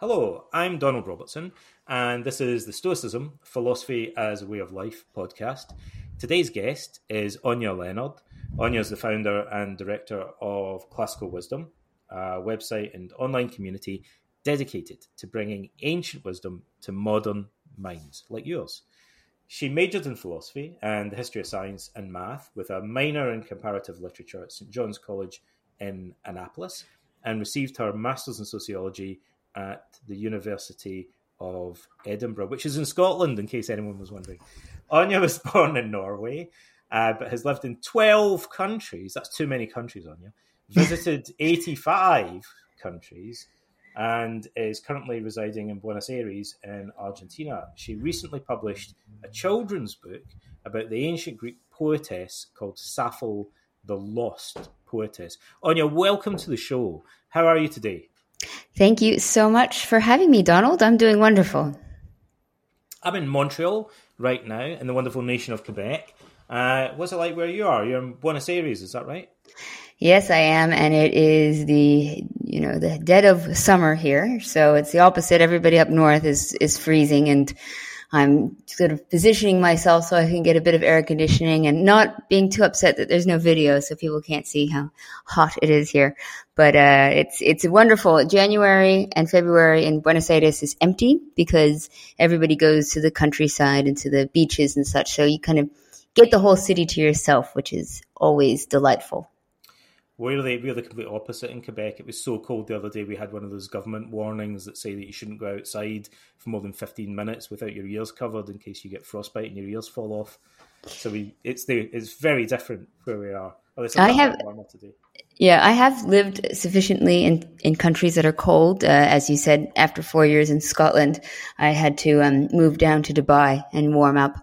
Hello, I'm Donald Robertson, and this is the Stoicism Philosophy as a Way of Life podcast. Today's guest is Anya Leonard. Anya is the founder and director of Classical Wisdom, a website and online community dedicated to bringing ancient wisdom to modern minds like yours. She majored in philosophy and the history of science and math with a minor in comparative literature at St John's College in Annapolis and received her master's in sociology at the University of Edinburgh, which is in Scotland, in case anyone was wondering. Anya was born in Norway, uh, but has lived in 12 countries. That's too many countries, Anya. Visited 85 countries and is currently residing in Buenos Aires in Argentina. She recently published a children's book about the ancient Greek poetess called Sappho the Lost Poetess. Anya, welcome to the show. How are you today? Thank you so much for having me, Donald. I'm doing wonderful. I'm in Montreal right now in the wonderful nation of Quebec. Uh, what's it like where you are? You're in Buenos Aires, is that right? Yes, I am, and it is the you know the dead of summer here, so it's the opposite. Everybody up north is is freezing, and I'm sort of positioning myself so I can get a bit of air conditioning and not being too upset that there's no video so people can't see how hot it is here. But uh, it's it's wonderful. January and February in Buenos Aires is empty because everybody goes to the countryside and to the beaches and such. So you kind of get the whole city to yourself, which is always delightful. We're the, we're the complete opposite in Quebec. It was so cold the other day, we had one of those government warnings that say that you shouldn't go outside for more than 15 minutes without your ears covered in case you get frostbite and your ears fall off. So we, it's the, it's very different where we are. Well, I have, yeah, I have lived sufficiently in, in countries that are cold. Uh, as you said, after four years in Scotland, I had to um, move down to Dubai and warm up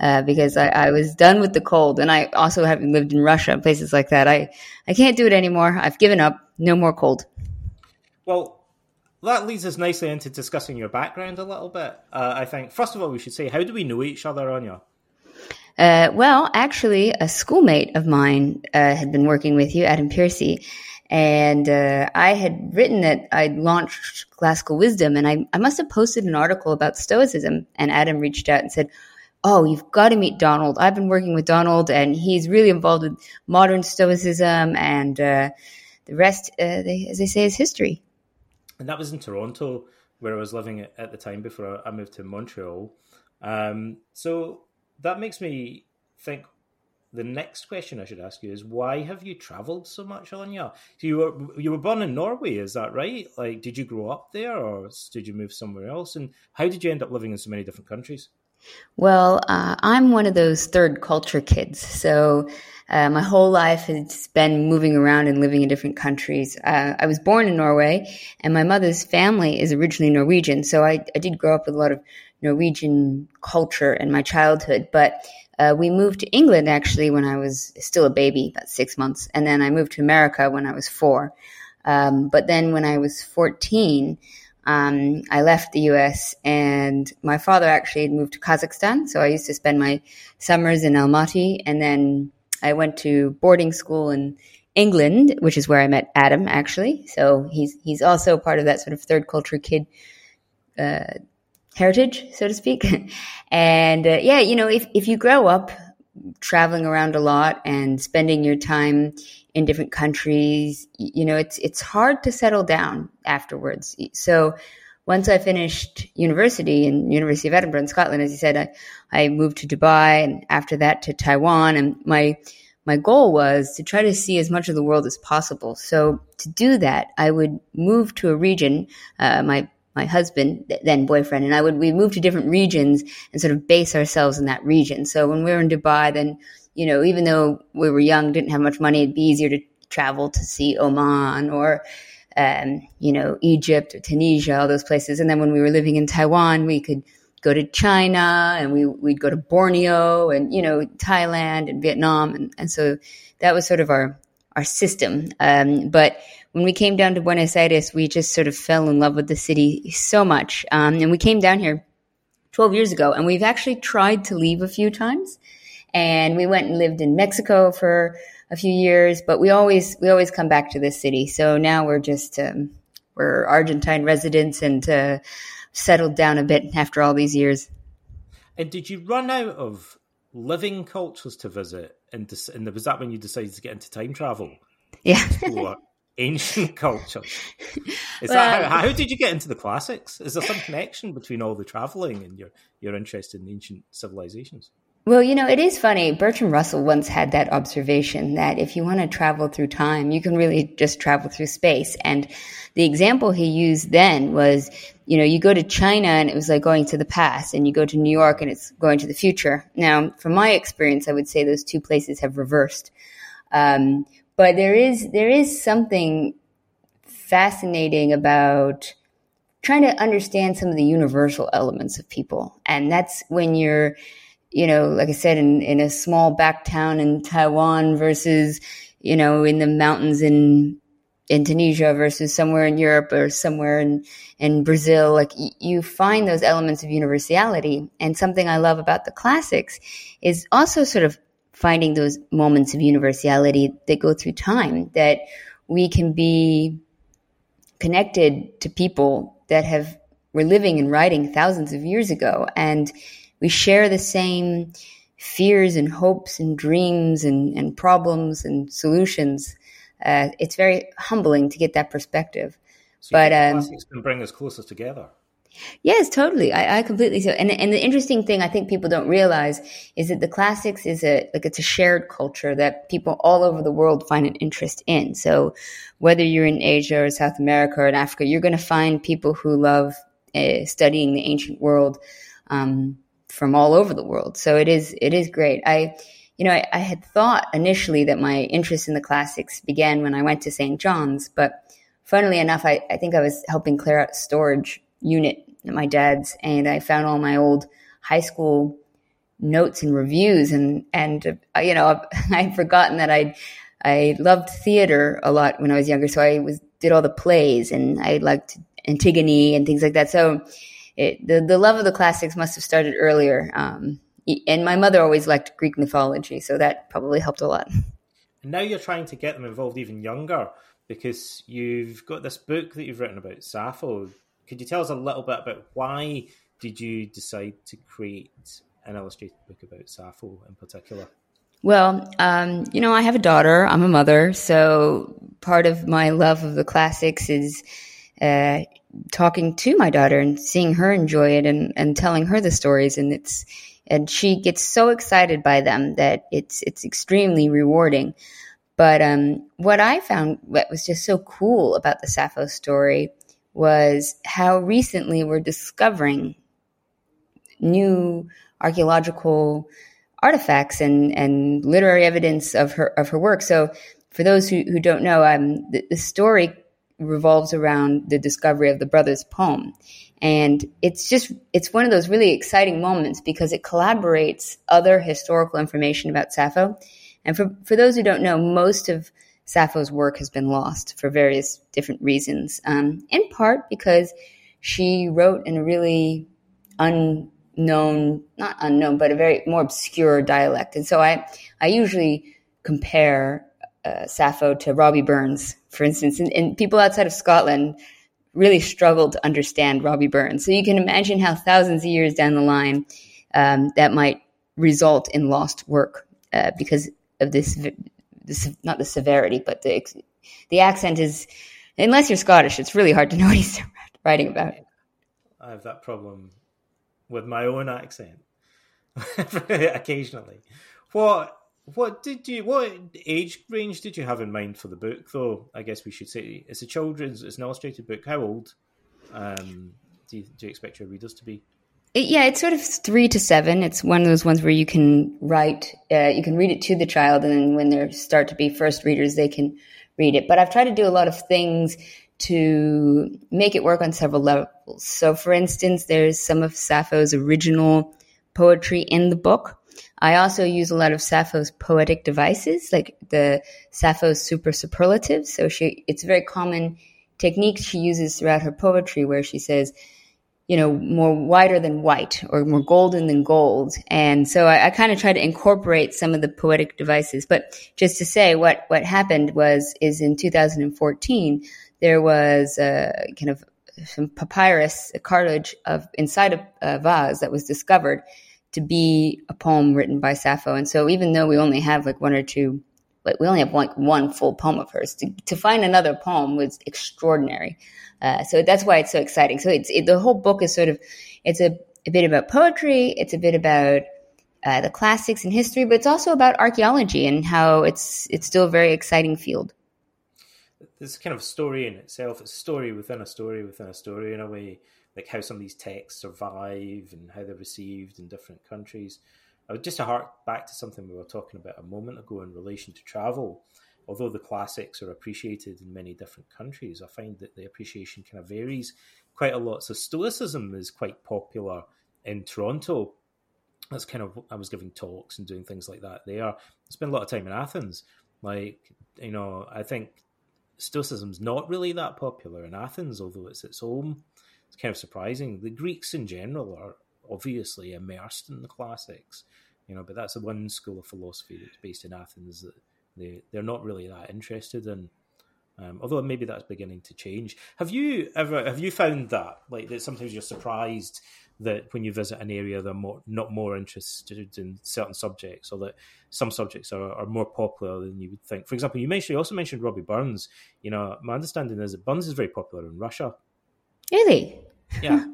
uh, because I, I, was done with the cold. And I also have lived in Russia, and places like that. I, I can't do it anymore. I've given up. No more cold. Well, that leads us nicely into discussing your background a little bit. Uh, I think, first of all, we should say, how do we know each other, Anya? Uh, well, actually, a schoolmate of mine uh, had been working with you, Adam Piercy, and uh, I had written that I'd launched Classical Wisdom, and I, I must have posted an article about Stoicism, and Adam reached out and said, oh, you've got to meet Donald. I've been working with Donald, and he's really involved with modern Stoicism, and uh, the rest, uh, they, as they say, is history. And that was in Toronto, where I was living at the time before I moved to Montreal. Um, so that makes me think. The next question I should ask you is why have you travelled so much, Anya? You were you were born in Norway, is that right? Like, did you grow up there, or did you move somewhere else? And how did you end up living in so many different countries? Well, uh, I'm one of those third culture kids. So uh, my whole life has been moving around and living in different countries. Uh, I was born in Norway, and my mother's family is originally Norwegian. So I, I did grow up with a lot of Norwegian culture in my childhood. But uh, we moved to England actually when I was still a baby, about six months. And then I moved to America when I was four. Um, but then when I was 14, um, I left the US and my father actually moved to Kazakhstan. So I used to spend my summers in Almaty and then I went to boarding school in England, which is where I met Adam actually. So he's, he's also part of that sort of third culture kid, uh, heritage, so to speak. and, uh, yeah, you know, if, if you grow up traveling around a lot and spending your time in different countries, you know, it's it's hard to settle down afterwards. So once I finished university in University of Edinburgh in Scotland, as you said, I, I moved to Dubai and after that to Taiwan. And my my goal was to try to see as much of the world as possible. So to do that, I would move to a region. Uh, my my husband, then boyfriend, and I would we move to different regions and sort of base ourselves in that region. So when we were in Dubai, then you know, even though we were young, didn't have much money, it'd be easier to travel to see Oman or um, you know Egypt or Tunisia, all those places. And then when we were living in Taiwan, we could go to China and we we'd go to Borneo and you know Thailand and Vietnam, and, and so that was sort of our our system. Um, but when we came down to Buenos Aires, we just sort of fell in love with the city so much. Um, and we came down here 12 years ago, and we've actually tried to leave a few times. And we went and lived in Mexico for a few years, but we always we always come back to this city. So now we're just um, we're Argentine residents and uh, settled down a bit after all these years. And did you run out of living cultures to visit? And, and was that when you decided to get into time travel? Yeah. Ancient culture. Is well, that how, how, did you get into the classics? Is there some connection between all the traveling and your your interest in ancient civilizations? Well, you know, it is funny. Bertrand Russell once had that observation that if you want to travel through time, you can really just travel through space. And the example he used then was, you know, you go to China and it was like going to the past, and you go to New York and it's going to the future. Now, from my experience, I would say those two places have reversed. Um, but there is there is something fascinating about trying to understand some of the universal elements of people, and that's when you're, you know, like I said, in in a small back town in Taiwan versus, you know, in the mountains in Indonesia versus somewhere in Europe or somewhere in, in Brazil, like y- you find those elements of universality. And something I love about the classics is also sort of finding those moments of universality that go through time, that we can be connected to people that have were living and writing thousands of years ago, and we share the same fears and hopes and dreams and, and problems and solutions. Uh, it's very humbling to get that perspective. So but um, can bring us closer together. Yes, totally. I, I completely so. And and the interesting thing I think people don't realize is that the classics is a like it's a shared culture that people all over the world find an interest in. So whether you're in Asia or South America or in Africa, you're going to find people who love uh, studying the ancient world um, from all over the world. So it is it is great. I you know I, I had thought initially that my interest in the classics began when I went to St. John's, but funnily enough, I, I think I was helping clear out storage unit at my dad's, and I found all my old high school notes and reviews, and and uh, you know I'd forgotten that I I loved theater a lot when I was younger, so I was did all the plays, and I liked Antigone and things like that. So it, the the love of the classics must have started earlier. Um, and my mother always liked Greek mythology, so that probably helped a lot. And now you're trying to get them involved even younger because you've got this book that you've written about Sappho could you tell us a little bit about why did you decide to create an illustrated book about Sappho in particular? Well, um, you know, I have a daughter. I'm a mother, so part of my love of the classics is uh, talking to my daughter and seeing her enjoy it and, and telling her the stories. And it's and she gets so excited by them that it's it's extremely rewarding. But um, what I found what was just so cool about the Sappho story was how recently we're discovering new archaeological artifacts and, and literary evidence of her of her work. So, for those who, who don't know, um, the, the story revolves around the discovery of the brothers' poem, and it's just it's one of those really exciting moments because it collaborates other historical information about Sappho. And for for those who don't know, most of Sappho's work has been lost for various different reasons, um, in part because she wrote in a really unknown, not unknown, but a very more obscure dialect. And so I, I usually compare uh, Sappho to Robbie Burns, for instance, and, and people outside of Scotland really struggle to understand Robbie Burns. So you can imagine how thousands of years down the line um, that might result in lost work uh, because of this the, not the severity, but the the accent is. Unless you're Scottish, it's really hard to know what he's writing about. I have that problem with my own accent occasionally. What what did you what age range did you have in mind for the book? Though I guess we should say it's a children's, it's an illustrated book. How old um, do you, do you expect your readers to be? It, yeah, it's sort of three to seven. It's one of those ones where you can write, uh, you can read it to the child, and then when they start to be first readers, they can read it. But I've tried to do a lot of things to make it work on several levels. So, for instance, there's some of Sappho's original poetry in the book. I also use a lot of Sappho's poetic devices, like the Sappho's super superlatives. So she, it's a very common technique she uses throughout her poetry where she says, you know, more whiter than white or more golden than gold. And so I, I kind of try to incorporate some of the poetic devices. But just to say what, what happened was, is in 2014, there was a kind of some papyrus, cartonnage of inside a, a vase that was discovered to be a poem written by Sappho. And so even though we only have like one or two, like we only have like one full poem of hers, to, to find another poem was extraordinary. Uh, so that's why it's so exciting. So it's it, the whole book is sort of it's a, a bit about poetry, it's a bit about uh, the classics and history, but it's also about archaeology and how it's it's still a very exciting field. It's kind of a story in itself. It's a story within a story within a story in a way, like how some of these texts survive and how they're received in different countries. I would just to hark back to something we were talking about a moment ago in relation to travel. Although the classics are appreciated in many different countries, I find that the appreciation kind of varies quite a lot. So Stoicism is quite popular in Toronto. That's kind of I was giving talks and doing things like that there. I spent a lot of time in Athens. Like you know, I think Stoicism's not really that popular in Athens, although it's its home. It's kind of surprising. The Greeks in general are obviously immersed in the classics, you know, but that's the one school of philosophy that's based in Athens that they they're not really that interested in. Um, although maybe that's beginning to change. Have you ever have you found that like that sometimes you're surprised that when you visit an area they're more, not more interested in certain subjects or that some subjects are, are more popular than you would think. For example, you mentioned you also mentioned Robbie Burns. You know, my understanding is that Burns is very popular in Russia. Really? Yeah.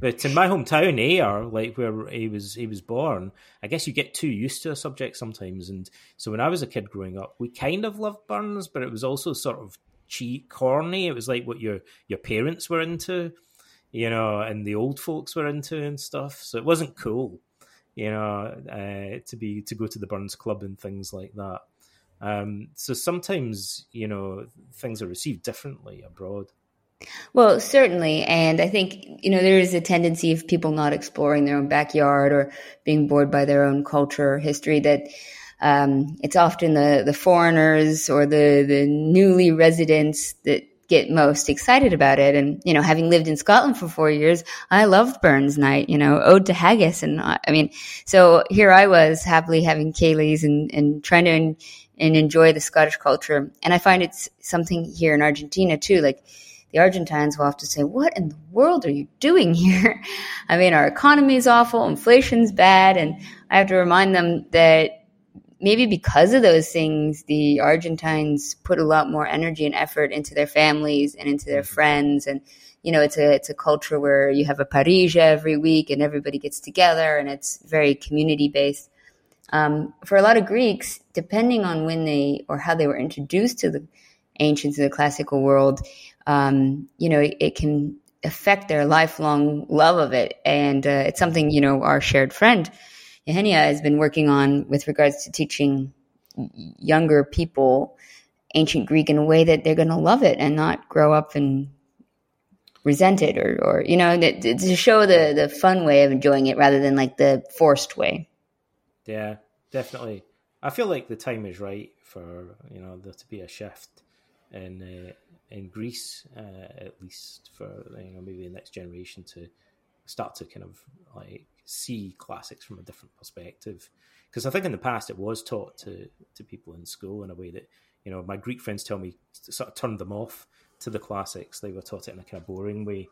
But in my hometown, Ayr, like where he was he was born, I guess you get too used to a subject sometimes. And so when I was a kid growing up, we kind of loved Burns, but it was also sort of cheap, corny. It was like what your your parents were into you know, and the old folks were into and stuff. So it wasn't cool, you know, uh, to be to go to the Burns Club and things like that. Um, so sometimes, you know, things are received differently abroad. Well, certainly. And I think, you know, there is a tendency of people not exploring their own backyard or being bored by their own culture or history that um, it's often the, the foreigners or the, the newly residents that get most excited about it. And, you know, having lived in Scotland for four years, I loved Burns Night, you know, Ode to Haggis. And I, I mean, so here I was happily having ceilidhs and, and trying to and enjoy the Scottish culture. And I find it's something here in Argentina too. Like the Argentines will have to say, what in the world are you doing here? I mean, our economy is awful. Inflation's bad. And I have to remind them that maybe because of those things, the Argentines put a lot more energy and effort into their families and into their friends. And, you know, it's a, it's a culture where you have a parrilla every week and everybody gets together and it's very community based. Um, for a lot of Greeks, depending on when they or how they were introduced to the ancients of the classical world, um, you know, it, it, can affect their lifelong love of it. And uh, it's something, you know, our shared friend, Eugenia has been working on with regards to teaching younger people ancient Greek in a way that they're going to love it and not grow up and resent it or, or you know, to show the, the fun way of enjoying it rather than like the forced way. Yeah, definitely. I feel like the time is right for, you know, there to be a shift in, uh, Greece, uh, at least for, you know, maybe the next generation to start to kind of like see classics from a different perspective. Because I think in the past it was taught to to people in school in a way that you know my Greek friends tell me sort of turned them off to the classics. They were taught it in a kind of boring way,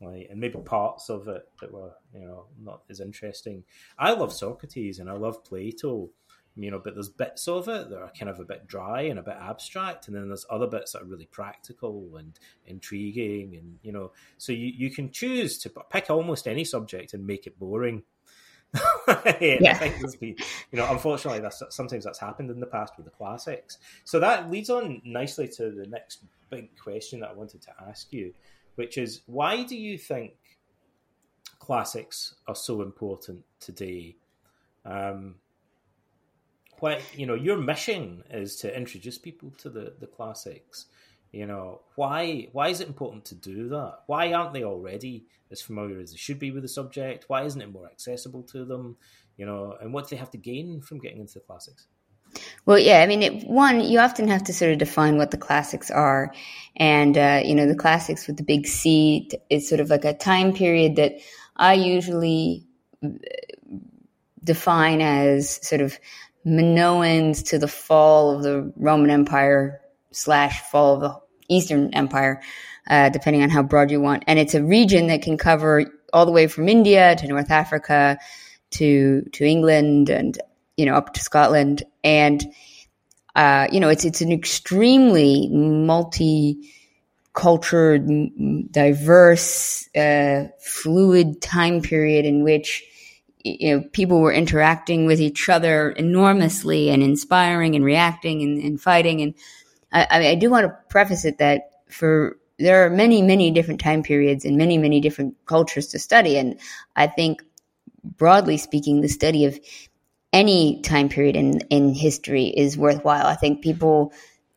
like, and maybe parts of it that were you know not as interesting. I love Socrates and I love Plato, you know, but there's bits of it that are kind of a bit dry and a bit abstract, and then there's other bits that are really practical and intriguing, and you know, so you, you can choose to pick almost any subject and make it boring. yeah. I think been, you know, unfortunately, that's sometimes that's happened in the past with the classics. So that leads on nicely to the next big question that I wanted to ask you, which is why do you think classics are so important today? Um, what you know your mission is to introduce people to the the classics. You know why why is it important to do that? Why aren't they already as familiar as they should be with the subject? Why isn't it more accessible to them? You know and what do they have to gain from getting into the classics? Well, yeah, I mean, it, one, you often have to sort of define what the classics are. And, uh, you know, the classics with the big C is sort of like a time period that I usually uh, define as sort of Minoans to the fall of the Roman Empire slash fall of the Eastern Empire, uh, depending on how broad you want. And it's a region that can cover all the way from India to North Africa to to England and you know up to Scotland. And uh, you know, it's it's an extremely multi cultured, diverse, uh, fluid time period in which you know people were interacting with each other enormously and inspiring and reacting and, and fighting. And I, I, do want to preface it that for there are many, many different time periods and many, many different cultures to study. And I think, broadly speaking, the study of any time period in, in history is worthwhile. I think people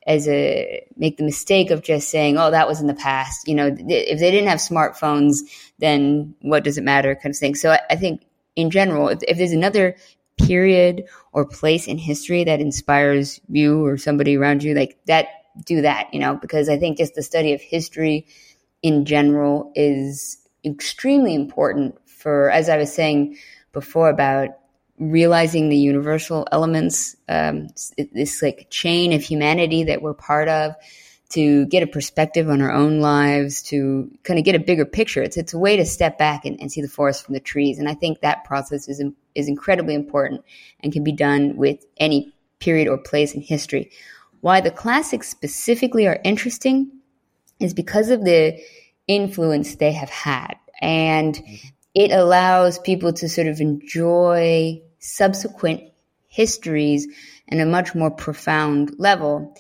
as a make the mistake of just saying, "Oh, that was in the past." You know, if they didn't have smartphones, then what does it matter? Kind of thing. So I, I think, in general, if, if, there's another period or place in history that inspires you or somebody around you, like that, do that. You know, because I think just the study of history in general is extremely important for, as I was saying before about realizing the universal elements, um, this like chain of humanity that we're part of, to get a perspective on our own lives, to kind of get a bigger picture. It's it's a way to step back and, and see the forest from the trees, and I think that process is is incredibly important and can be done with any period or place in history. Why the classics specifically are interesting is because of the influence they have had, and it allows people to sort of enjoy subsequent histories in a much more profound level.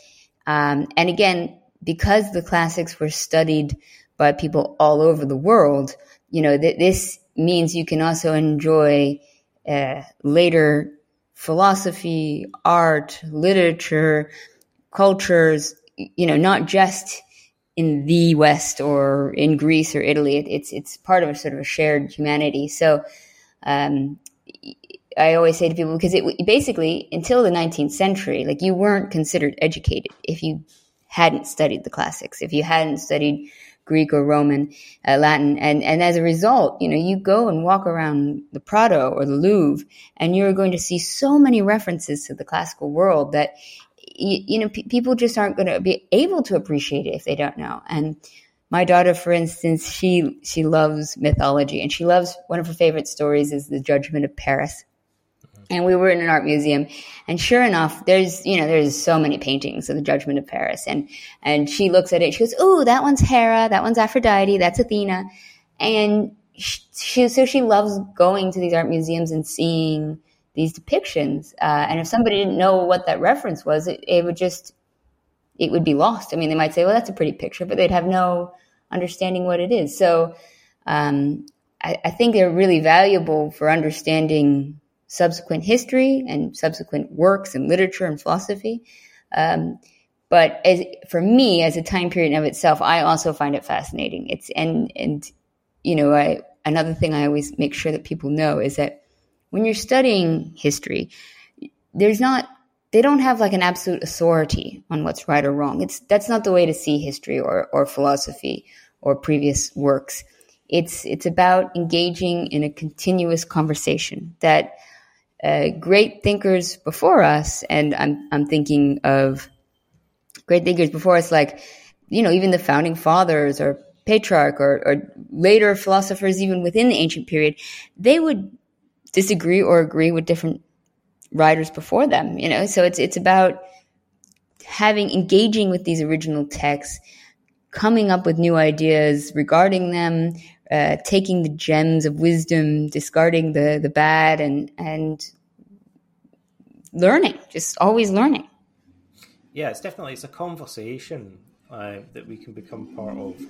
Um, and again, because the classics were studied by people all over the world, you know, th- this means you can also enjoy uh, later philosophy, art, literature, cultures, you know, not just in the West or in Greece or Italy. It, it's it's part of a sort of a shared humanity. So um, I always say to people because it basically until the 19th century, like you weren't considered educated if you hadn't studied the classics, if you hadn't studied Greek or Roman, uh, Latin, and and as a result, you know, you go and walk around the Prado or the Louvre, and you're going to see so many references to the classical world that you, you know p- people just aren't going to be able to appreciate it if they don't know. And my daughter, for instance, she she loves mythology, and she loves one of her favorite stories is the Judgment of Paris and we were in an art museum. And sure enough there's you know there's so many paintings of the judgment of paris. And and she looks at it. She goes oh that one's hera. That one's aphrodite. That's athena. And she, so she loves going to these art museums and seeing these depictions. Uh, and if somebody didn't know what that reference was it, it would just it would be lost. I mean they might say well that's a pretty picture but they'd have no understanding what it is. So um, I, I think they're really valuable for understanding subsequent history and subsequent works and literature and philosophy. Um, but as, for me, as a time period of itself, I also find it fascinating. It's and and you know, I, another thing I always make sure that people know is that when you're studying history, there's not they don't have like an absolute authority on what's right or wrong. It's that's not the way to see history or or philosophy or previous works. It's it's about engaging in a continuous conversation that uh, great thinkers before us, and I'm I'm thinking of great thinkers before us, like you know even the founding fathers or Petrarch or, or later philosophers, even within the ancient period, they would disagree or agree with different writers before them. You know, so it's it's about having engaging with these original texts, coming up with new ideas regarding them, uh, taking the gems of wisdom, discarding the the bad, and and learning, just always learning. Yeah, it's definitely it's a conversation uh, that we can become part of.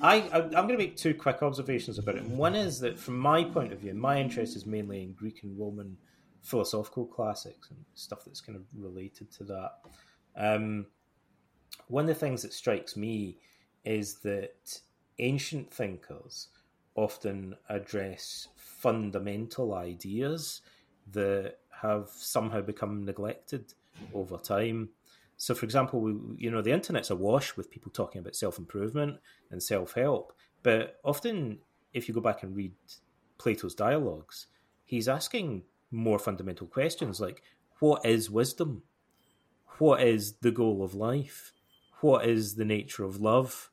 I, I am going to make two quick observations about it. One is that from my point of view, my interest is mainly in Greek and Roman philosophical classics and stuff that's kind of related to that. Um, one of the things that strikes me is that ancient thinkers often address fundamental ideas that have somehow become neglected over time. So, for example, we, you know, the internet's awash with people talking about self improvement and self help, but often, if you go back and read Plato's dialogues, he's asking more fundamental questions like, what is wisdom? What is the goal of life? what is the nature of love?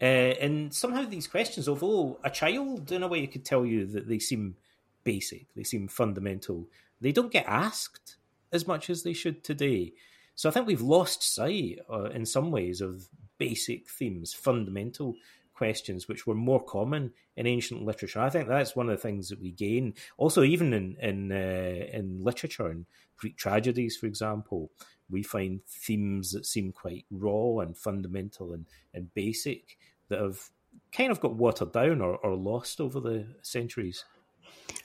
Uh, and somehow these questions, although a child, in a way, could tell you that they seem basic, they seem fundamental, they don't get asked as much as they should today. So I think we've lost sight, uh, in some ways, of basic themes, fundamental questions, which were more common in ancient literature. I think that's one of the things that we gain. Also, even in in uh, in literature and Greek tragedies, for example, we find themes that seem quite raw and fundamental and, and basic that have kind of got watered down or, or lost over the centuries.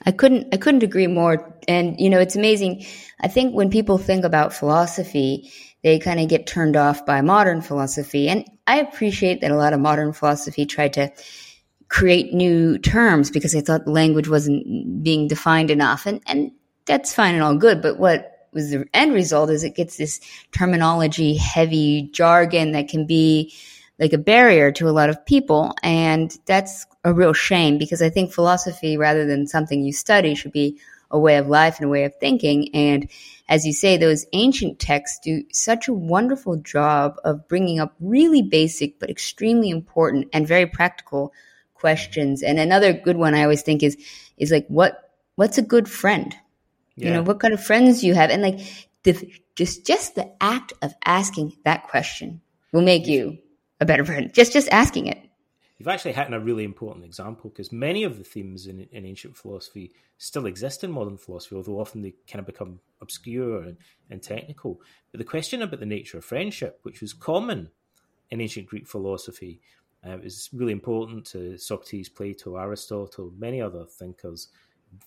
I couldn't I couldn't agree more. And you know, it's amazing. I think when people think about philosophy, they kind of get turned off by modern philosophy. And I appreciate that a lot of modern philosophy tried to create new terms because they thought language wasn't being defined enough. And and that's fine and all good, but what was the end result is it gets this terminology heavy jargon that can be like a barrier to a lot of people. And that's a real shame because I think philosophy, rather than something you study, should be a way of life and a way of thinking. And as you say, those ancient texts do such a wonderful job of bringing up really basic but extremely important and very practical questions. And another good one I always think is is like what what's a good friend? Yeah. You know, what kind of friends do you have? And like the just just the act of asking that question will make you a better friend. Just just asking it. You've actually hit on a really important example because many of the themes in, in ancient philosophy still exist in modern philosophy, although often they kind of become obscure and, and technical. But the question about the nature of friendship, which was common in ancient Greek philosophy, uh, is really important to Socrates, Plato, Aristotle, many other thinkers.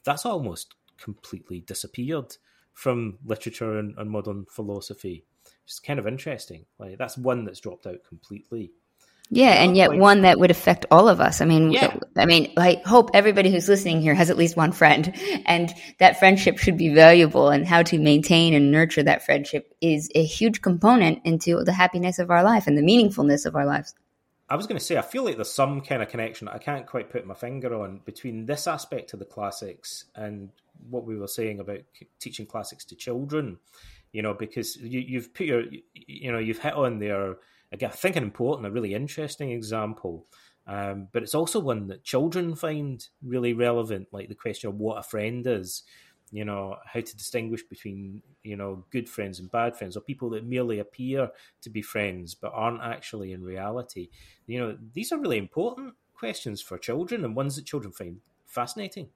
That's almost completely disappeared from literature and, and modern philosophy. It's kind of interesting. Like that's one that's dropped out completely. Yeah, and yet one that would affect all of us. I mean, yeah. I mean, I hope everybody who's listening here has at least one friend, and that friendship should be valuable. And how to maintain and nurture that friendship is a huge component into the happiness of our life and the meaningfulness of our lives. I was going to say, I feel like there's some kind of connection I can't quite put my finger on between this aspect of the classics and what we were saying about teaching classics to children. You know, because you, have put your, you know, you've hit on there again, I think an important, a really interesting example. Um, but it's also one that children find really relevant, like the question of what a friend is. You know, how to distinguish between, you know, good friends and bad friends, or people that merely appear to be friends but aren't actually in reality. You know, these are really important questions for children and ones that children find fascinating.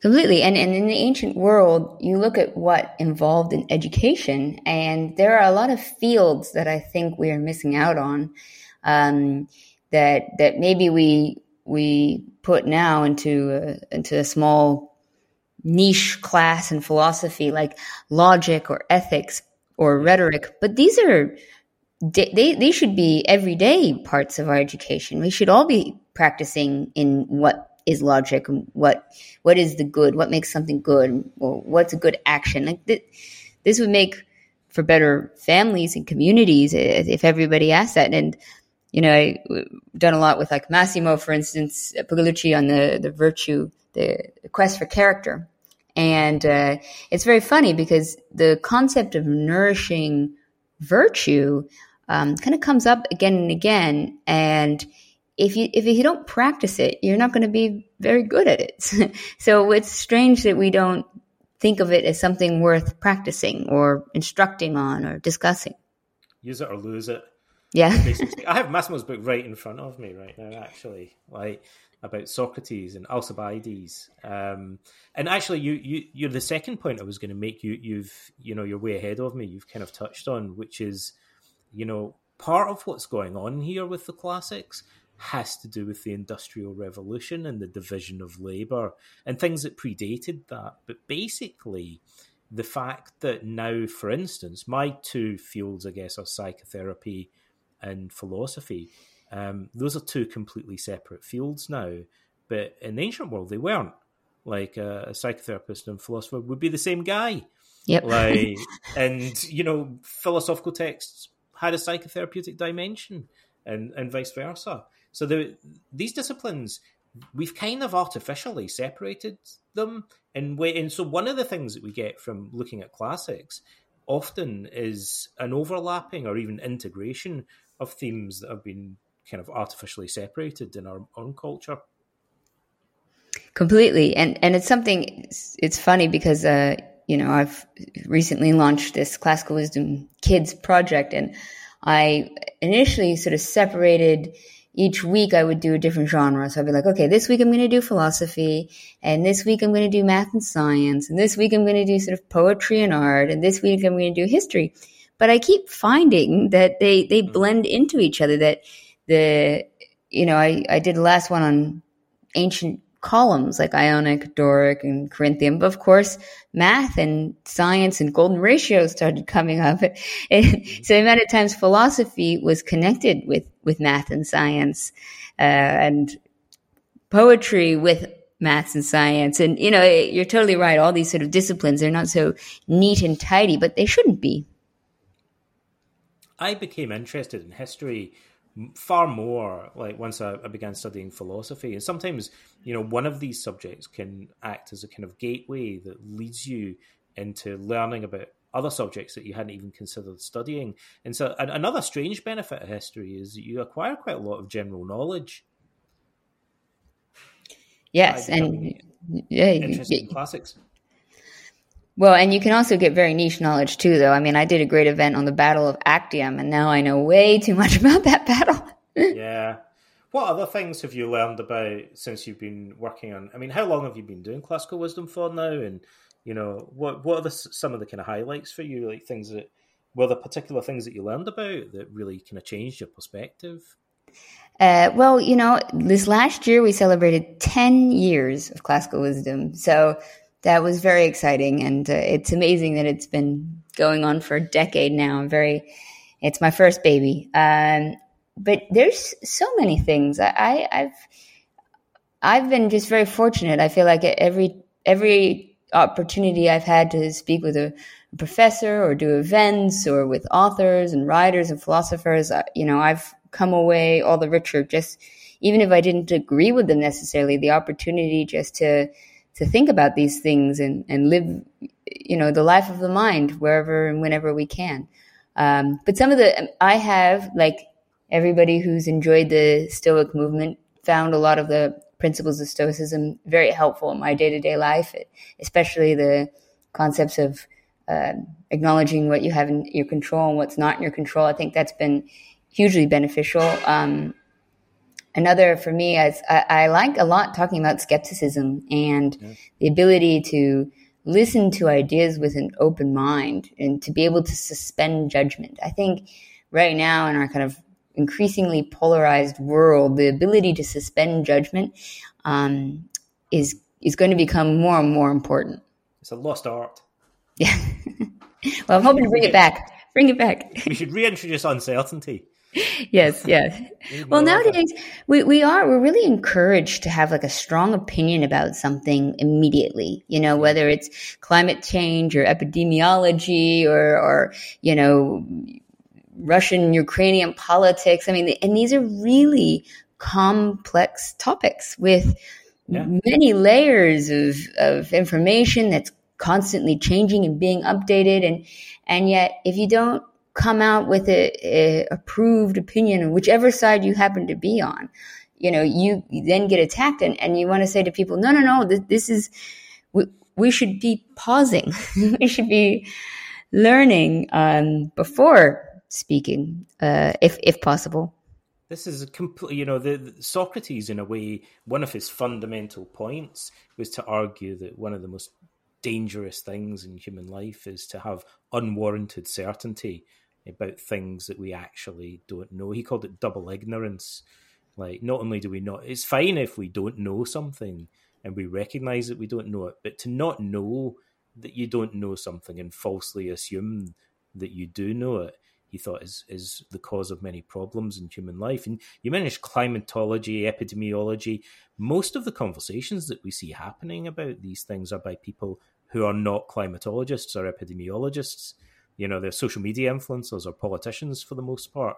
Completely. And, and in the ancient world, you look at what involved in education, and there are a lot of fields that I think we are missing out on um, that that maybe we we put now into a, into a small niche class in philosophy, like logic or ethics or rhetoric. But these are they they should be everyday parts of our education. We should all be practicing in what is logic what what is the good what makes something good or what's a good action? Like th- this would make for better families and communities if everybody asked that. And you know i've done a lot with like massimo for instance Pigliucci on the the virtue the quest for character. And uh, it's very funny because the concept of nourishing virtue um, kind of comes up again and again. And if you if you don't practice it, you're not going to be very good at it. so it's strange that we don't think of it as something worth practicing or instructing on or discussing. Use it or lose it. Yeah. I have Massimo's book right in front of me right now, actually, like about Socrates and Alcibiades. Um, and actually, you you you're the second point I was going to make. You you've you know you're way ahead of me. You've kind of touched on, which is, you know, part of what's going on here with the classics has to do with the Industrial Revolution and the division of labour and things that predated that. But basically, the fact that now, for instance, my two fields, I guess, are psychotherapy and philosophy. Um, those are two completely separate fields now. But in the ancient world, they weren't. Like uh, a psychotherapist and philosopher would be the same guy. Yep. Like, and you know, philosophical texts had a psychotherapeutic dimension, and and vice versa. So the, these disciplines, we've kind of artificially separated them in way. And so one of the things that we get from looking at classics, often is an overlapping or even integration of themes that have been kind of artificially separated in our own culture. Completely, and and it's something. It's, it's funny because uh, you know I've recently launched this classical wisdom kids project, and I initially sort of separated each week I would do a different genre. So I'd be like, okay, this week I'm going to do philosophy, and this week I'm going to do math and science, and this week I'm going to do sort of poetry and art, and this week I'm going to do history. But I keep finding that they they mm-hmm. blend into each other. That the you know I I did the last one on ancient columns like Ionic, Doric, and Corinthian. But of course, math and science and golden ratios started coming up. So the amount of times philosophy was connected with, with math and science, uh, and poetry with maths and science. And, you know, you're totally right. All these sort of disciplines, they're not so neat and tidy, but they shouldn't be. I became interested in history far more like once I, I, began studying philosophy. And sometimes you know one of these subjects can act as a kind of gateway that leads you into learning about other subjects that you hadn't even considered studying. And so another strange benefit of history is that you acquire quite a lot of general knowledge. Yes um, and yeah interesting classics well, and you can also get very niche knowledge too, though. I mean, I did a great event on the Battle of Actium, and now I know way too much about that battle. yeah. What other things have you learned about since you've been working on? I mean, how long have you been doing classical wisdom for now? And you know, what what are the, some of the kind of highlights for you? Like things that were the particular things that you learned about that really kind of changed your perspective? Uh, well, you know, this last year we celebrated 10 years of classical wisdom. So that was very exciting, and uh, it's amazing that it's been going on for a decade now. I'm very, it's my first baby, um, but there's so many things. I, I, have I've been just very fortunate. I feel like every every opportunity I've had to speak with a professor or do events or with authors and writers and philosophers, uh, you know, I've come away all the richer. Just even if I didn't agree with them necessarily, the opportunity just to to think about these things and, and live, you know, the life of the mind wherever and whenever we can. Um, but some of the, I have, like everybody who's enjoyed the Stoic movement, found a lot of the principles of Stoicism very helpful in my day to day life, especially the concepts of uh, acknowledging what you have in your control and what's not in your control. I think that's been hugely beneficial. Um, another for me is I, I, like a lot talking about skepticism and yeah. the ability to listen to ideas with an open mind and to be able to suspend judgment. I think right now in our kind of increasingly polarized world, the ability to suspend judgment um, is is going to become more and more important. It's a lost art. Yeah. well, I'm hoping to bring it back. Bring it back. we should reintroduce uncertainty. yes, yes. well, nowadays we, we are we're really encouraged to have like a strong opinion about something immediately. You know, whether it's climate change or epidemiology or or you know Russian Ukrainian politics. I mean, and these are really complex topics with yeah. many layers of of information that's constantly changing and being updated and and yet if you don't come out with a, a approved opinion, whichever side you happen to be on. You know, you, then get attacked, and, and you want to say to people, no, no, no, this, this is, we, we should be pausing. we should be learning um, before speaking, uh, if if possible. This is a complete, you know, the, the, Socrates, in a way, one of his fundamental points was to argue that one of the most dangerous things in human life is to have unwarranted certainty about things that we actually don't know. He called it double ignorance. Like, not only do we not, it's fine if we don't know something and we recognize that we don't know it, but to not know that you don't know something and falsely assume that you do know it, he thought is is the cause of many problems in human life. And you mentioned climatology, epidemiology. Most of the conversations that we see happening about these things are by people who are not climatologists or epidemiologists you know they're social media influencers or politicians for the most part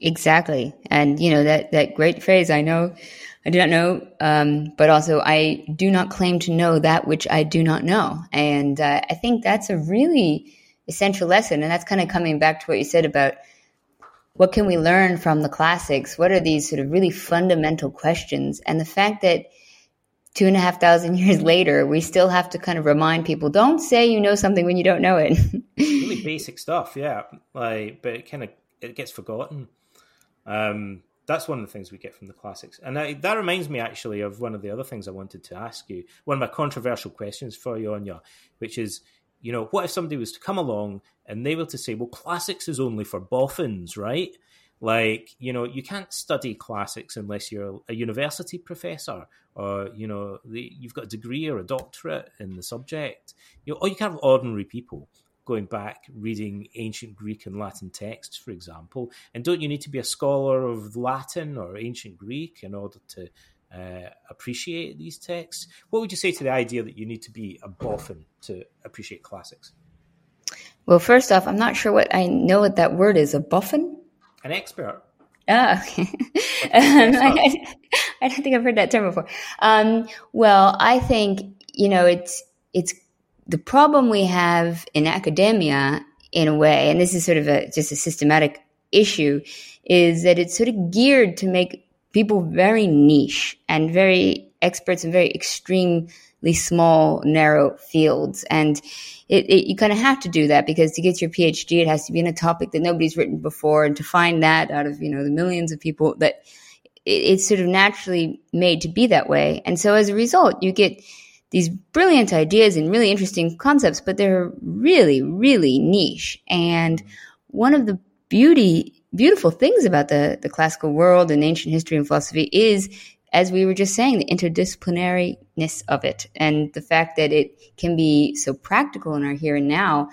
exactly and you know that that great phrase i know i do not know um, but also i do not claim to know that which i do not know and uh, i think that's a really essential lesson. And that's kind of coming back to what you said about what can we learn from the classics? What are these sort of really fundamental questions? And the fact that two and a half thousand years later, we still have to kind of remind people don't say you know something when you don't know it. really basic stuff, yeah. Like, but it kind of it gets forgotten. Um, that's one of the things we get from the classics, and I, that reminds me actually of one of the other things I wanted to ask you. One of my controversial questions for you, Anya, which is, you know, what if somebody was to come along and they were to say, well, classics is only for boffins, right? Like, you know, you can't study classics unless you're a university professor or, you know, the, you've got a degree or a doctorate in the subject. You know, or you can have ordinary people going back reading ancient Greek and Latin texts, for example. And don't you need to be a scholar of Latin or ancient Greek in order to uh, appreciate these texts? What would you say to the idea that you need to be a boffin to appreciate classics? Well, first off, I'm not sure what I know what that word is. A boffin? An expert. Ah, okay. um, I, I, don't think I've heard that term before. Um, well, I think you know it's it's the problem we have in academia in a way, and this is sort of a just a systematic issue, is that it's sort of geared to make people very niche and very experts in very extremely small, narrow fields. And it, it, you kind of have to do that because to get your PhD, it has to be in a topic that nobody's written before, and to find that out of you know the millions of people that it, it's sort of naturally made to be that way. And so as a result, you get these brilliant ideas and really interesting concepts, but they're really, really niche. And one of the beauty, beautiful things about the, the classical world and ancient history and philosophy is as we were just saying, the interdisciplinariness of it and the fact that it can be so practical in our here and now.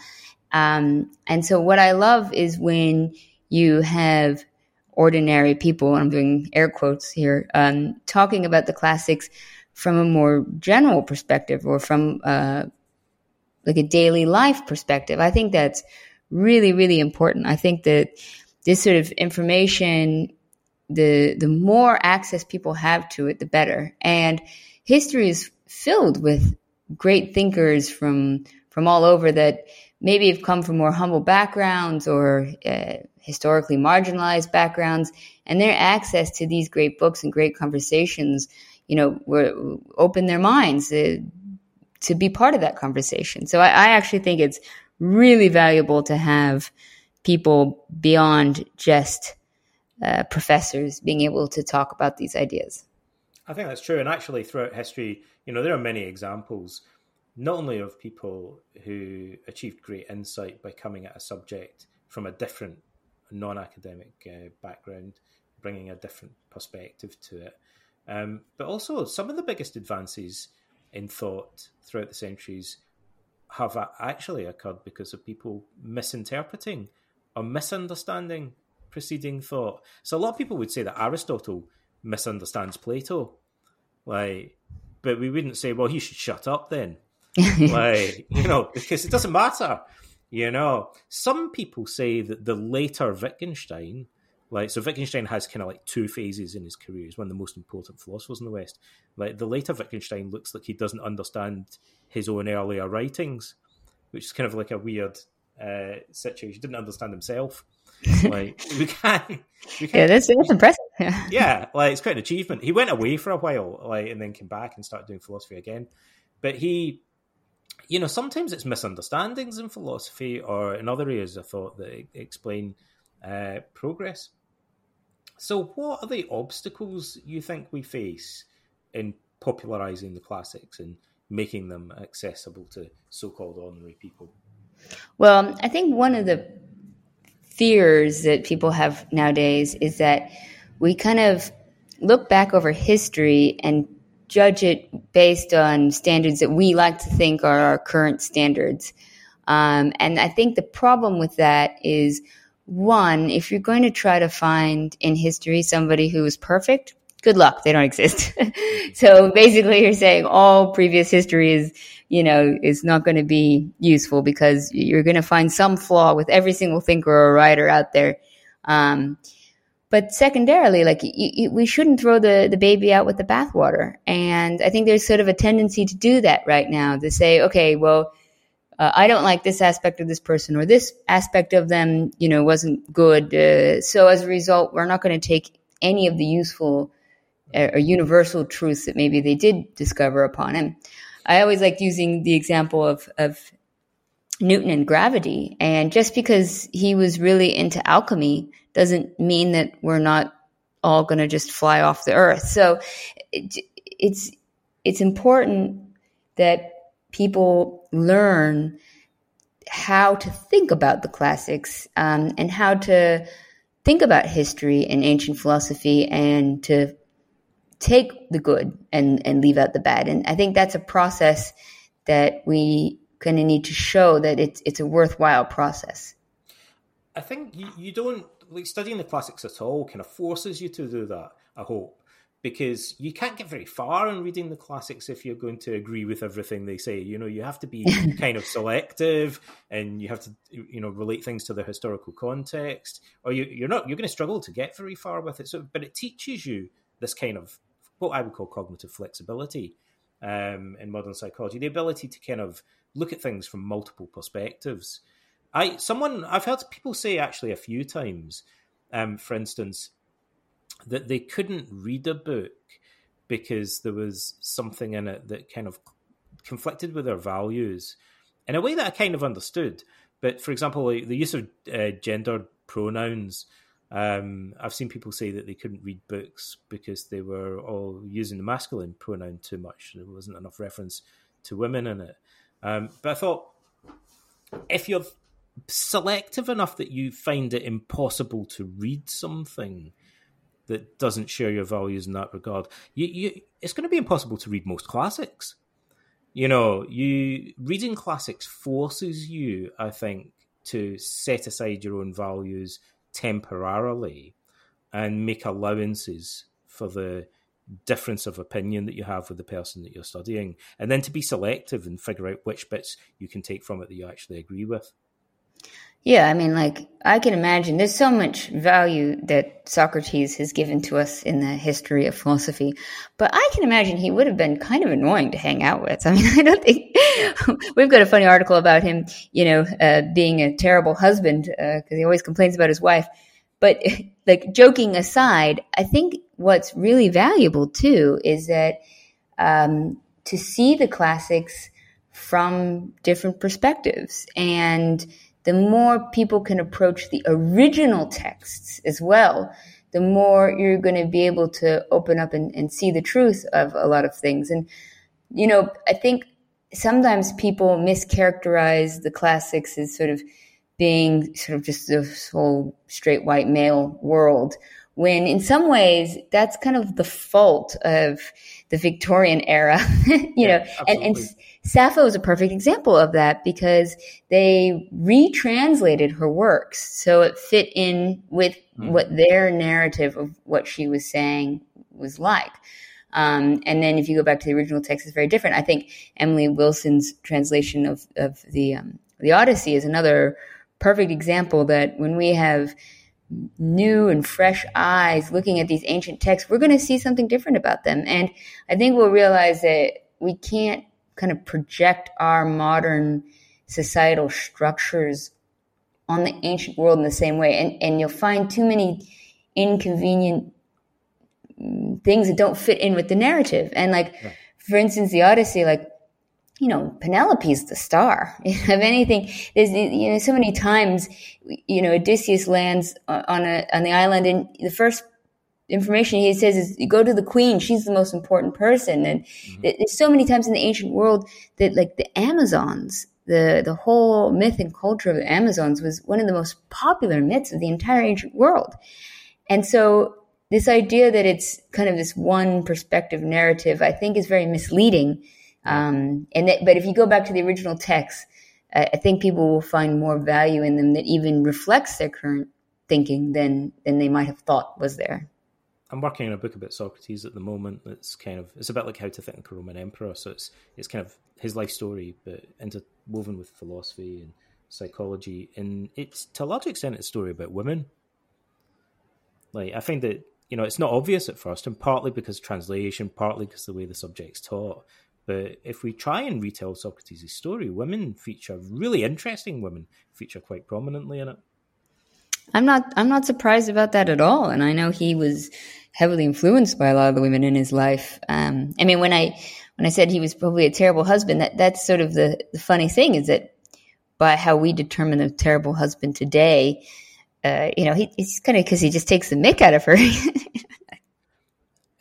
Um, and so, what I love is when you have ordinary people, I'm doing air quotes here, um, talking about the classics from a more general perspective or from uh, like a daily life perspective. I think that's really, really important. I think that this sort of information the the more access people have to it, the better. And history is filled with great thinkers from from all over that maybe have come from more humble backgrounds or uh, historically marginalized backgrounds, and their access to these great books and great conversations, you know, were open their minds to be part of that conversation. So I, I actually think it's really valuable to have people beyond just uh, professors being able to talk about these ideas. I think that's true. And actually, throughout history, you know, there are many examples, not only of people who achieved great insight by coming at a subject from a different non academic uh, background, bringing a different perspective to it, um, but also some of the biggest advances in thought throughout the centuries have actually occurred because of people misinterpreting or misunderstanding preceding thought. So a lot of people would say that Aristotle misunderstands Plato, like, but we wouldn't say, well, he should shut up then, like, you know, because it doesn't matter. You know, some people say that the later Wittgenstein, like, so Wittgenstein has kind of like two phases in his career. He's one of the most important philosophers in the West. Like, the later Wittgenstein looks like he doesn't understand his own earlier writings, which is kind of like a weird uh, situation. He didn't understand himself. Like we can't, we can't. Yeah, that's, that's impressive. Yeah. yeah, like it's quite an achievement. He went away for a while, like, and then came back and started doing philosophy again. But he, you know, sometimes it's misunderstandings in philosophy or in other areas. I thought that explain uh, progress. So, what are the obstacles you think we face in popularizing the classics and making them accessible to so-called ordinary people? Well, I think one of the fears that people have nowadays is that we kind of look back over history and judge it based on standards that we like to think are our current standards. Um, and I think the problem with that is one, if you're going to try to find in history somebody who is perfect, good luck. They don't exist. so basically, you're saying all previous history is you know, is not going to be useful because you're going to find some flaw with every single thinker or writer out there. Um, but secondarily, like we shouldn't throw the, the baby out with the bathwater. And I think there's sort of a tendency to do that right now to say, okay, well, uh, I don't like this aspect of this person or this aspect of them, you know, wasn't good. Uh, so as a result, we're not going to take any of the useful or universal truths that maybe they did discover upon him. I always liked using the example of, of Newton and gravity. And just because he was really into alchemy doesn't mean that we're not all going to just fly off the earth. So it, it's, it's important that people learn how to think about the classics um, and how to think about history and ancient philosophy and to take the good and, and leave out the bad. And I think that's a process that we kind of need to show that it's it's a worthwhile process. I think you, you don't like studying the classics at all kind of forces you to do that, I hope because you can't get very far in reading the classics if you're going to agree with everything they say. You know, you have to be kind of selective, and you have to, you know, relate things to the historical context, or you, are not. You're going to struggle to get very far with it. So, but it teaches you this kind of what I would call cognitive flexibility um, in modern psychology, the ability to kind of look at things from multiple perspectives. I someone I've heard people say actually a few times, um, for instance that they couldn't read a book because there was something in it that kind of conflicted with their values in a way that I kind of understood. But for example, the use of uh, gendered pronouns, um, I've seen people say that they couldn't read books because they were all using the masculine pronoun too much. There wasn't enough reference to women in it. Um, but I thought if you're selective enough that you find it impossible to read something, that doesn't share your values in that regard, you, you, it's going to be impossible to read most classics. You know, you reading classics forces you, I think, to set aside your own values temporarily and make allowances for the difference of opinion that you have with the person that you're studying, and then to be selective and figure out which bits you can take from it that you actually agree with. Yeah, I mean, like, I can imagine there's so much value that Socrates has given to us in the history of philosophy, but I can imagine he would have been kind of annoying to hang out with. I mean, I don't think we've got a funny article about him, you know, uh, being a terrible husband because uh, he always complains about his wife. But, like, joking aside, I think what's really valuable too is that um, to see the classics from different perspectives and the more people can approach the original texts as well, the more you're going to be able to open up and, and see the truth of a lot of things. And, you know, I think sometimes people mischaracterize the classics as sort of being sort of just this whole straight white male world when in some ways that's kind of the fault of the Victorian era, you yeah, know, and, and Sappho is a perfect example of that because they retranslated her works so it fit in with mm. what their narrative of what she was saying was like. Um, and then if you go back to the original text, it's very different. I think Emily Wilson's translation of, of the, um, the Odyssey is another perfect example that when we have new and fresh eyes looking at these ancient texts, we're going to see something different about them. And I think we'll realize that we can't kind of project our modern societal structures on the ancient world in the same way. And, and you'll find too many inconvenient things that don't fit in with the narrative. And like, yeah. for instance, the Odyssey, like, you know, Penelope's the star. if anything, there's you know so many times, you know, Odysseus lands on a on the island, and the first information he says is you go to the queen she's the most important person and mm-hmm. there's so many times in the ancient world that like the amazons the the whole myth and culture of the amazons was one of the most popular myths of the entire ancient world and so this idea that it's kind of this one perspective narrative i think is very misleading um, and that, but if you go back to the original text, I, I think people will find more value in them that even reflects their current thinking than than they might have thought was there. I'm working on a book about Socrates at the moment. It's kind of it's about like how to think like a Roman emperor. So it's it's kind of his life story, but interwoven with philosophy and psychology. And it's to a large extent it's a story about women. Like I find that you know it's not obvious at first, and partly because translation, partly because the way the subject's taught. But if we try and retell Socrates' story, women feature really interesting women feature quite prominently in it. I'm not I'm not surprised about that at all, and I know he was heavily influenced by a lot of the women in his life. Um, I mean, when I when I said he was probably a terrible husband, that that's sort of the, the funny thing is that by how we determine a terrible husband today, uh, you know, he, he's kind of because he just takes the mick out of her.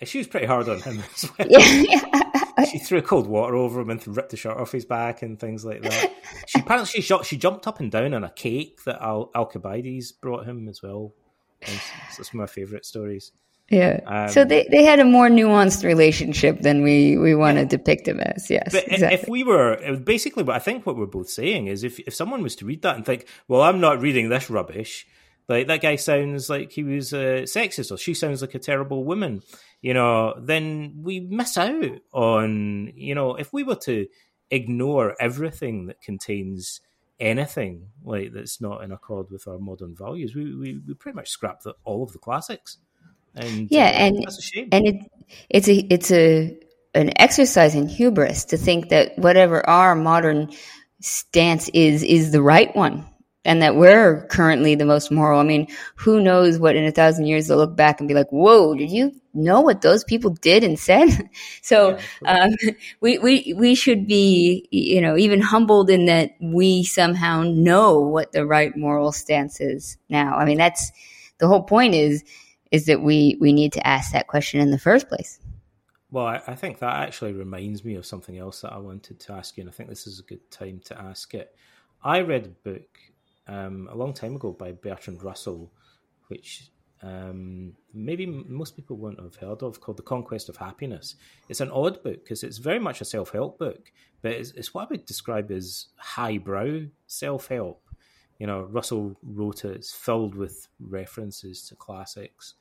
she was pretty hard on him as well. Yeah, yeah. she threw cold water over him and ripped the shirt off his back and things like that. She apparently she, shot, she jumped up and down on a cake that Al- Alcibiades brought him as well. That's, one of my favourite stories. Yeah. Um, so they, they had a more nuanced relationship than we, we want to depict them as. Yes. But exactly. if we were basically what I think what we're both saying is if, if someone was to read that and think, well, I'm not reading this rubbish, like that guy sounds like he was a sexist or she sounds like a terrible woman, you know, then we miss out on, you know, if we were to ignore everything that contains anything like that's not in accord with our modern values, we, we, we pretty much scrap the, all of the classics. And yeah, uh, and and it it's a it's a an exercise in hubris to think that whatever our modern stance is is the right one and that we're currently the most moral. I mean, who knows what in a thousand years they'll look back and be like, "Whoa, did you know what those people did and said?" so um, we we we should be, you know, even humbled in that we somehow know what the right moral stance is now. I mean, that's the whole point is is that we we need to ask that question in the first place. Well, I, I, think that actually reminds me of something else that I wanted to ask you, and I think this is a good time to ask it. I read a book um, a long time ago by Bertrand Russell, which um, maybe most people won't have heard of, called The Conquest of Happiness. It's an odd book because it's very much a self help book, but it's, it's, what I would describe as highbrow self help. You know, Russell wrote it, it's filled with references to classics.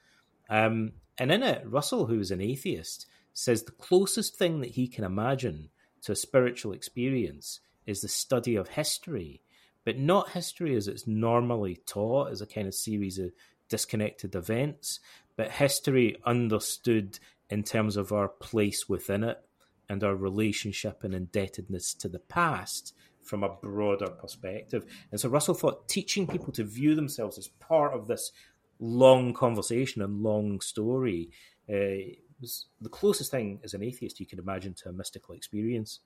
Um, and in it, Russell, who is an atheist, says the closest thing that he can imagine to a spiritual experience is the study of history, but not history as it's normally taught as a kind of series of disconnected events, but history understood in terms of our place within it and our relationship and indebtedness to the past from a broader perspective. And so Russell thought teaching people to view themselves as part of this long conversation and long story uh, was the closest thing as an atheist you could imagine to a mystical experience.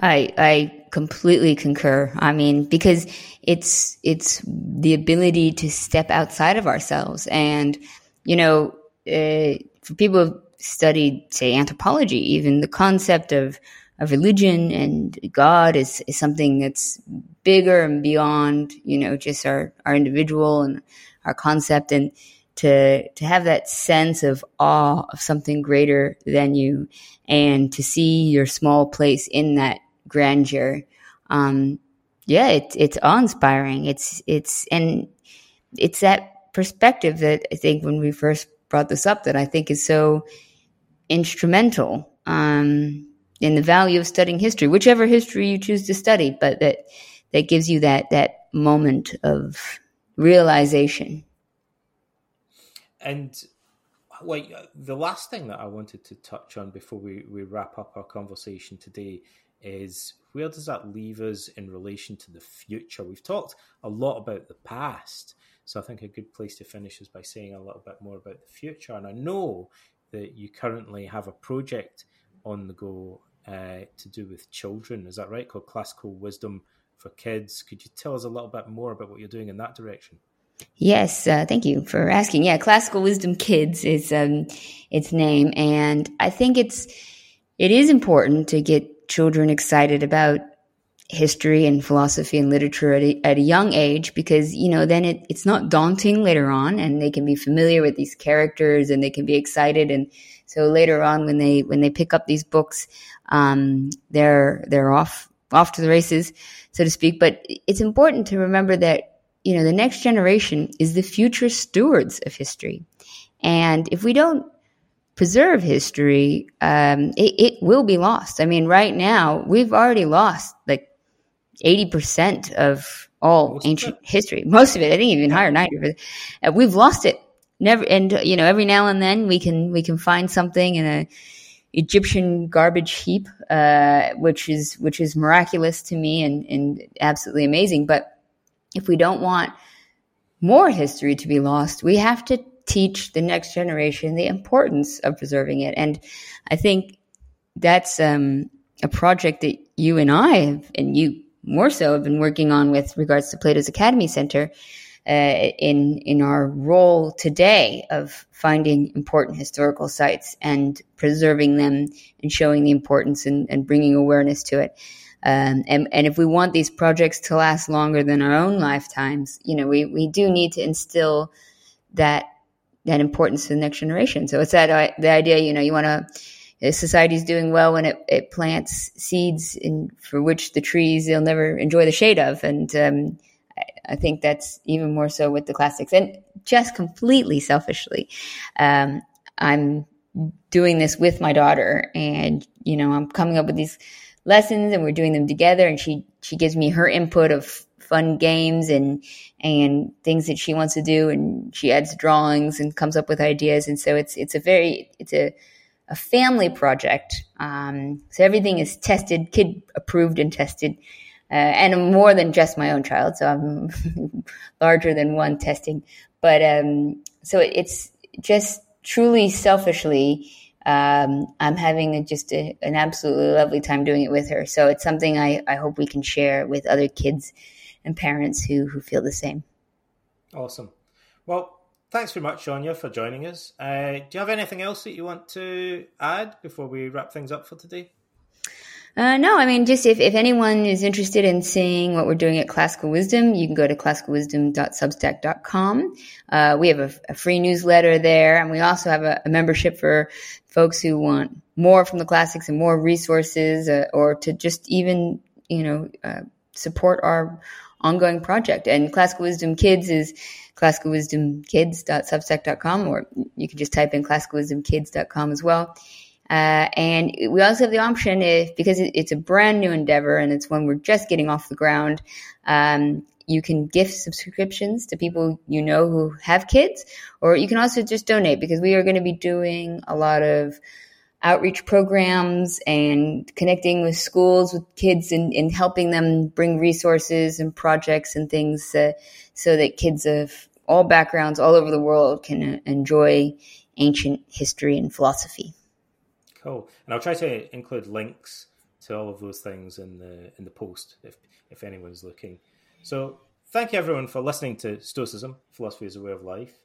I I completely concur. I mean, because it's it's the ability to step outside of ourselves, and you know, uh, for people who have studied, say, anthropology, even the concept of of religion and God is, is something that's bigger and beyond, you know, just our, our individual and our concept and to, to have that sense of awe of something greater than you and to see your small place in that grandeur. Um, yeah, it's, it's awe inspiring. It's, it's, and it's that perspective that I think when we first brought this up that I think is so instrumental. Um, in the value of studying history, whichever history you choose to study, but that that gives you that that moment of realization. And like the last thing that I wanted to touch on before we, we wrap up our conversation today is where does that leave us in relation to the future? We've talked a lot about the past, so I think a good place to finish is by saying a little bit more about the future. And I know that you currently have a project on the go uh, to do with children. Is that right? Called Classical Wisdom for Kids. Could you tell us a little bit more about what you're doing in that direction? Yes, uh, thank you for asking. Yeah, Classical Wisdom Kids is um, its name, and I think it's it is important to get children excited about history and philosophy and literature at a, at a young age because you know then it, it's not daunting later on, and they can be familiar with these characters and they can be excited and so later on, when they when they pick up these books, um, they're they're off off to the races, so to speak. But it's important to remember that you know the next generation is the future stewards of history, and if we don't preserve history, um, it, it will be lost. I mean, right now we've already lost like eighty percent of all Most ancient history. Most of it, I think even higher, ninety. Uh, we've lost it never and you know every now and then we can we can find something in a Egyptian garbage heap, uh, which is which is miraculous to me and, and absolutely amazing. But if we don't want more history to be lost, we have to teach the next generation the importance of preserving it. And I think that's um, a project that you and I have, and you more so have been working on with regards to Plato's Academy Center uh, in in our role today of finding important historical sites and preserving them and showing the importance and, and bringing awareness to it. Um, and, and if we want these projects to last longer than our own lifetimes, you know, we, we do need to instill that that importance to the next generation. So it's that uh, the idea, you know, you want to society is doing well when it, it plants seeds in for which the trees they'll never enjoy the shade of, and um, I think that's even more so with the classics. And just completely selfishly, um, I'm doing this with my daughter, and you know, I'm coming up with these lessons, and we're doing them together. And she she gives me her input of fun games and and things that she wants to do, and she adds drawings and comes up with ideas. And so it's it's a very it's a a family project. Um, so everything is tested, kid approved and tested uh, and more than just my own child. So I'm larger than one testing. But um, so it's just truly selfishly, um, I'm having a, just a, an absolutely lovely time doing it with her. So it's something I, I hope we can share with other kids and parents who, who feel the same. Awesome. Well, thanks very much, Anya, for joining us. Uh, do you have anything else that you want to add before we wrap things up for today? Uh, no, I mean, just if, if anyone is interested in seeing what we're doing at Classical Wisdom, you can go to classicalwisdom.substack.com. Uh, we have a, a, free newsletter there, and we also have a, a, membership for folks who want more from the classics and more resources, uh, or to just even, you know, uh, support our ongoing project. And Classical Wisdom Kids is classicalwisdomkids.substack.com, or you can just type in classicalwisdomkids.com as well. Uh, and we also have the option if, because it's a brand new endeavor and it's one we're just getting off the ground, um, you can gift subscriptions to people you know who have kids, or you can also just donate because we are going to be doing a lot of outreach programs and connecting with schools with kids and, and helping them bring resources and projects and things uh, so that kids of all backgrounds all over the world can enjoy ancient history and philosophy. Cool. And I'll try to include links to all of those things in the in the post if if anyone's looking. So thank you everyone for listening to Stoicism, Philosophy as a Way of Life.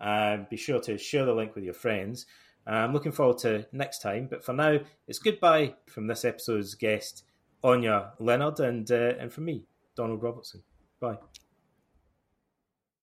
Um, be sure to share the link with your friends. I'm looking forward to next time, but for now, it's goodbye from this episode's guest, Anya Leonard, and uh, and from me, Donald Robertson. Bye.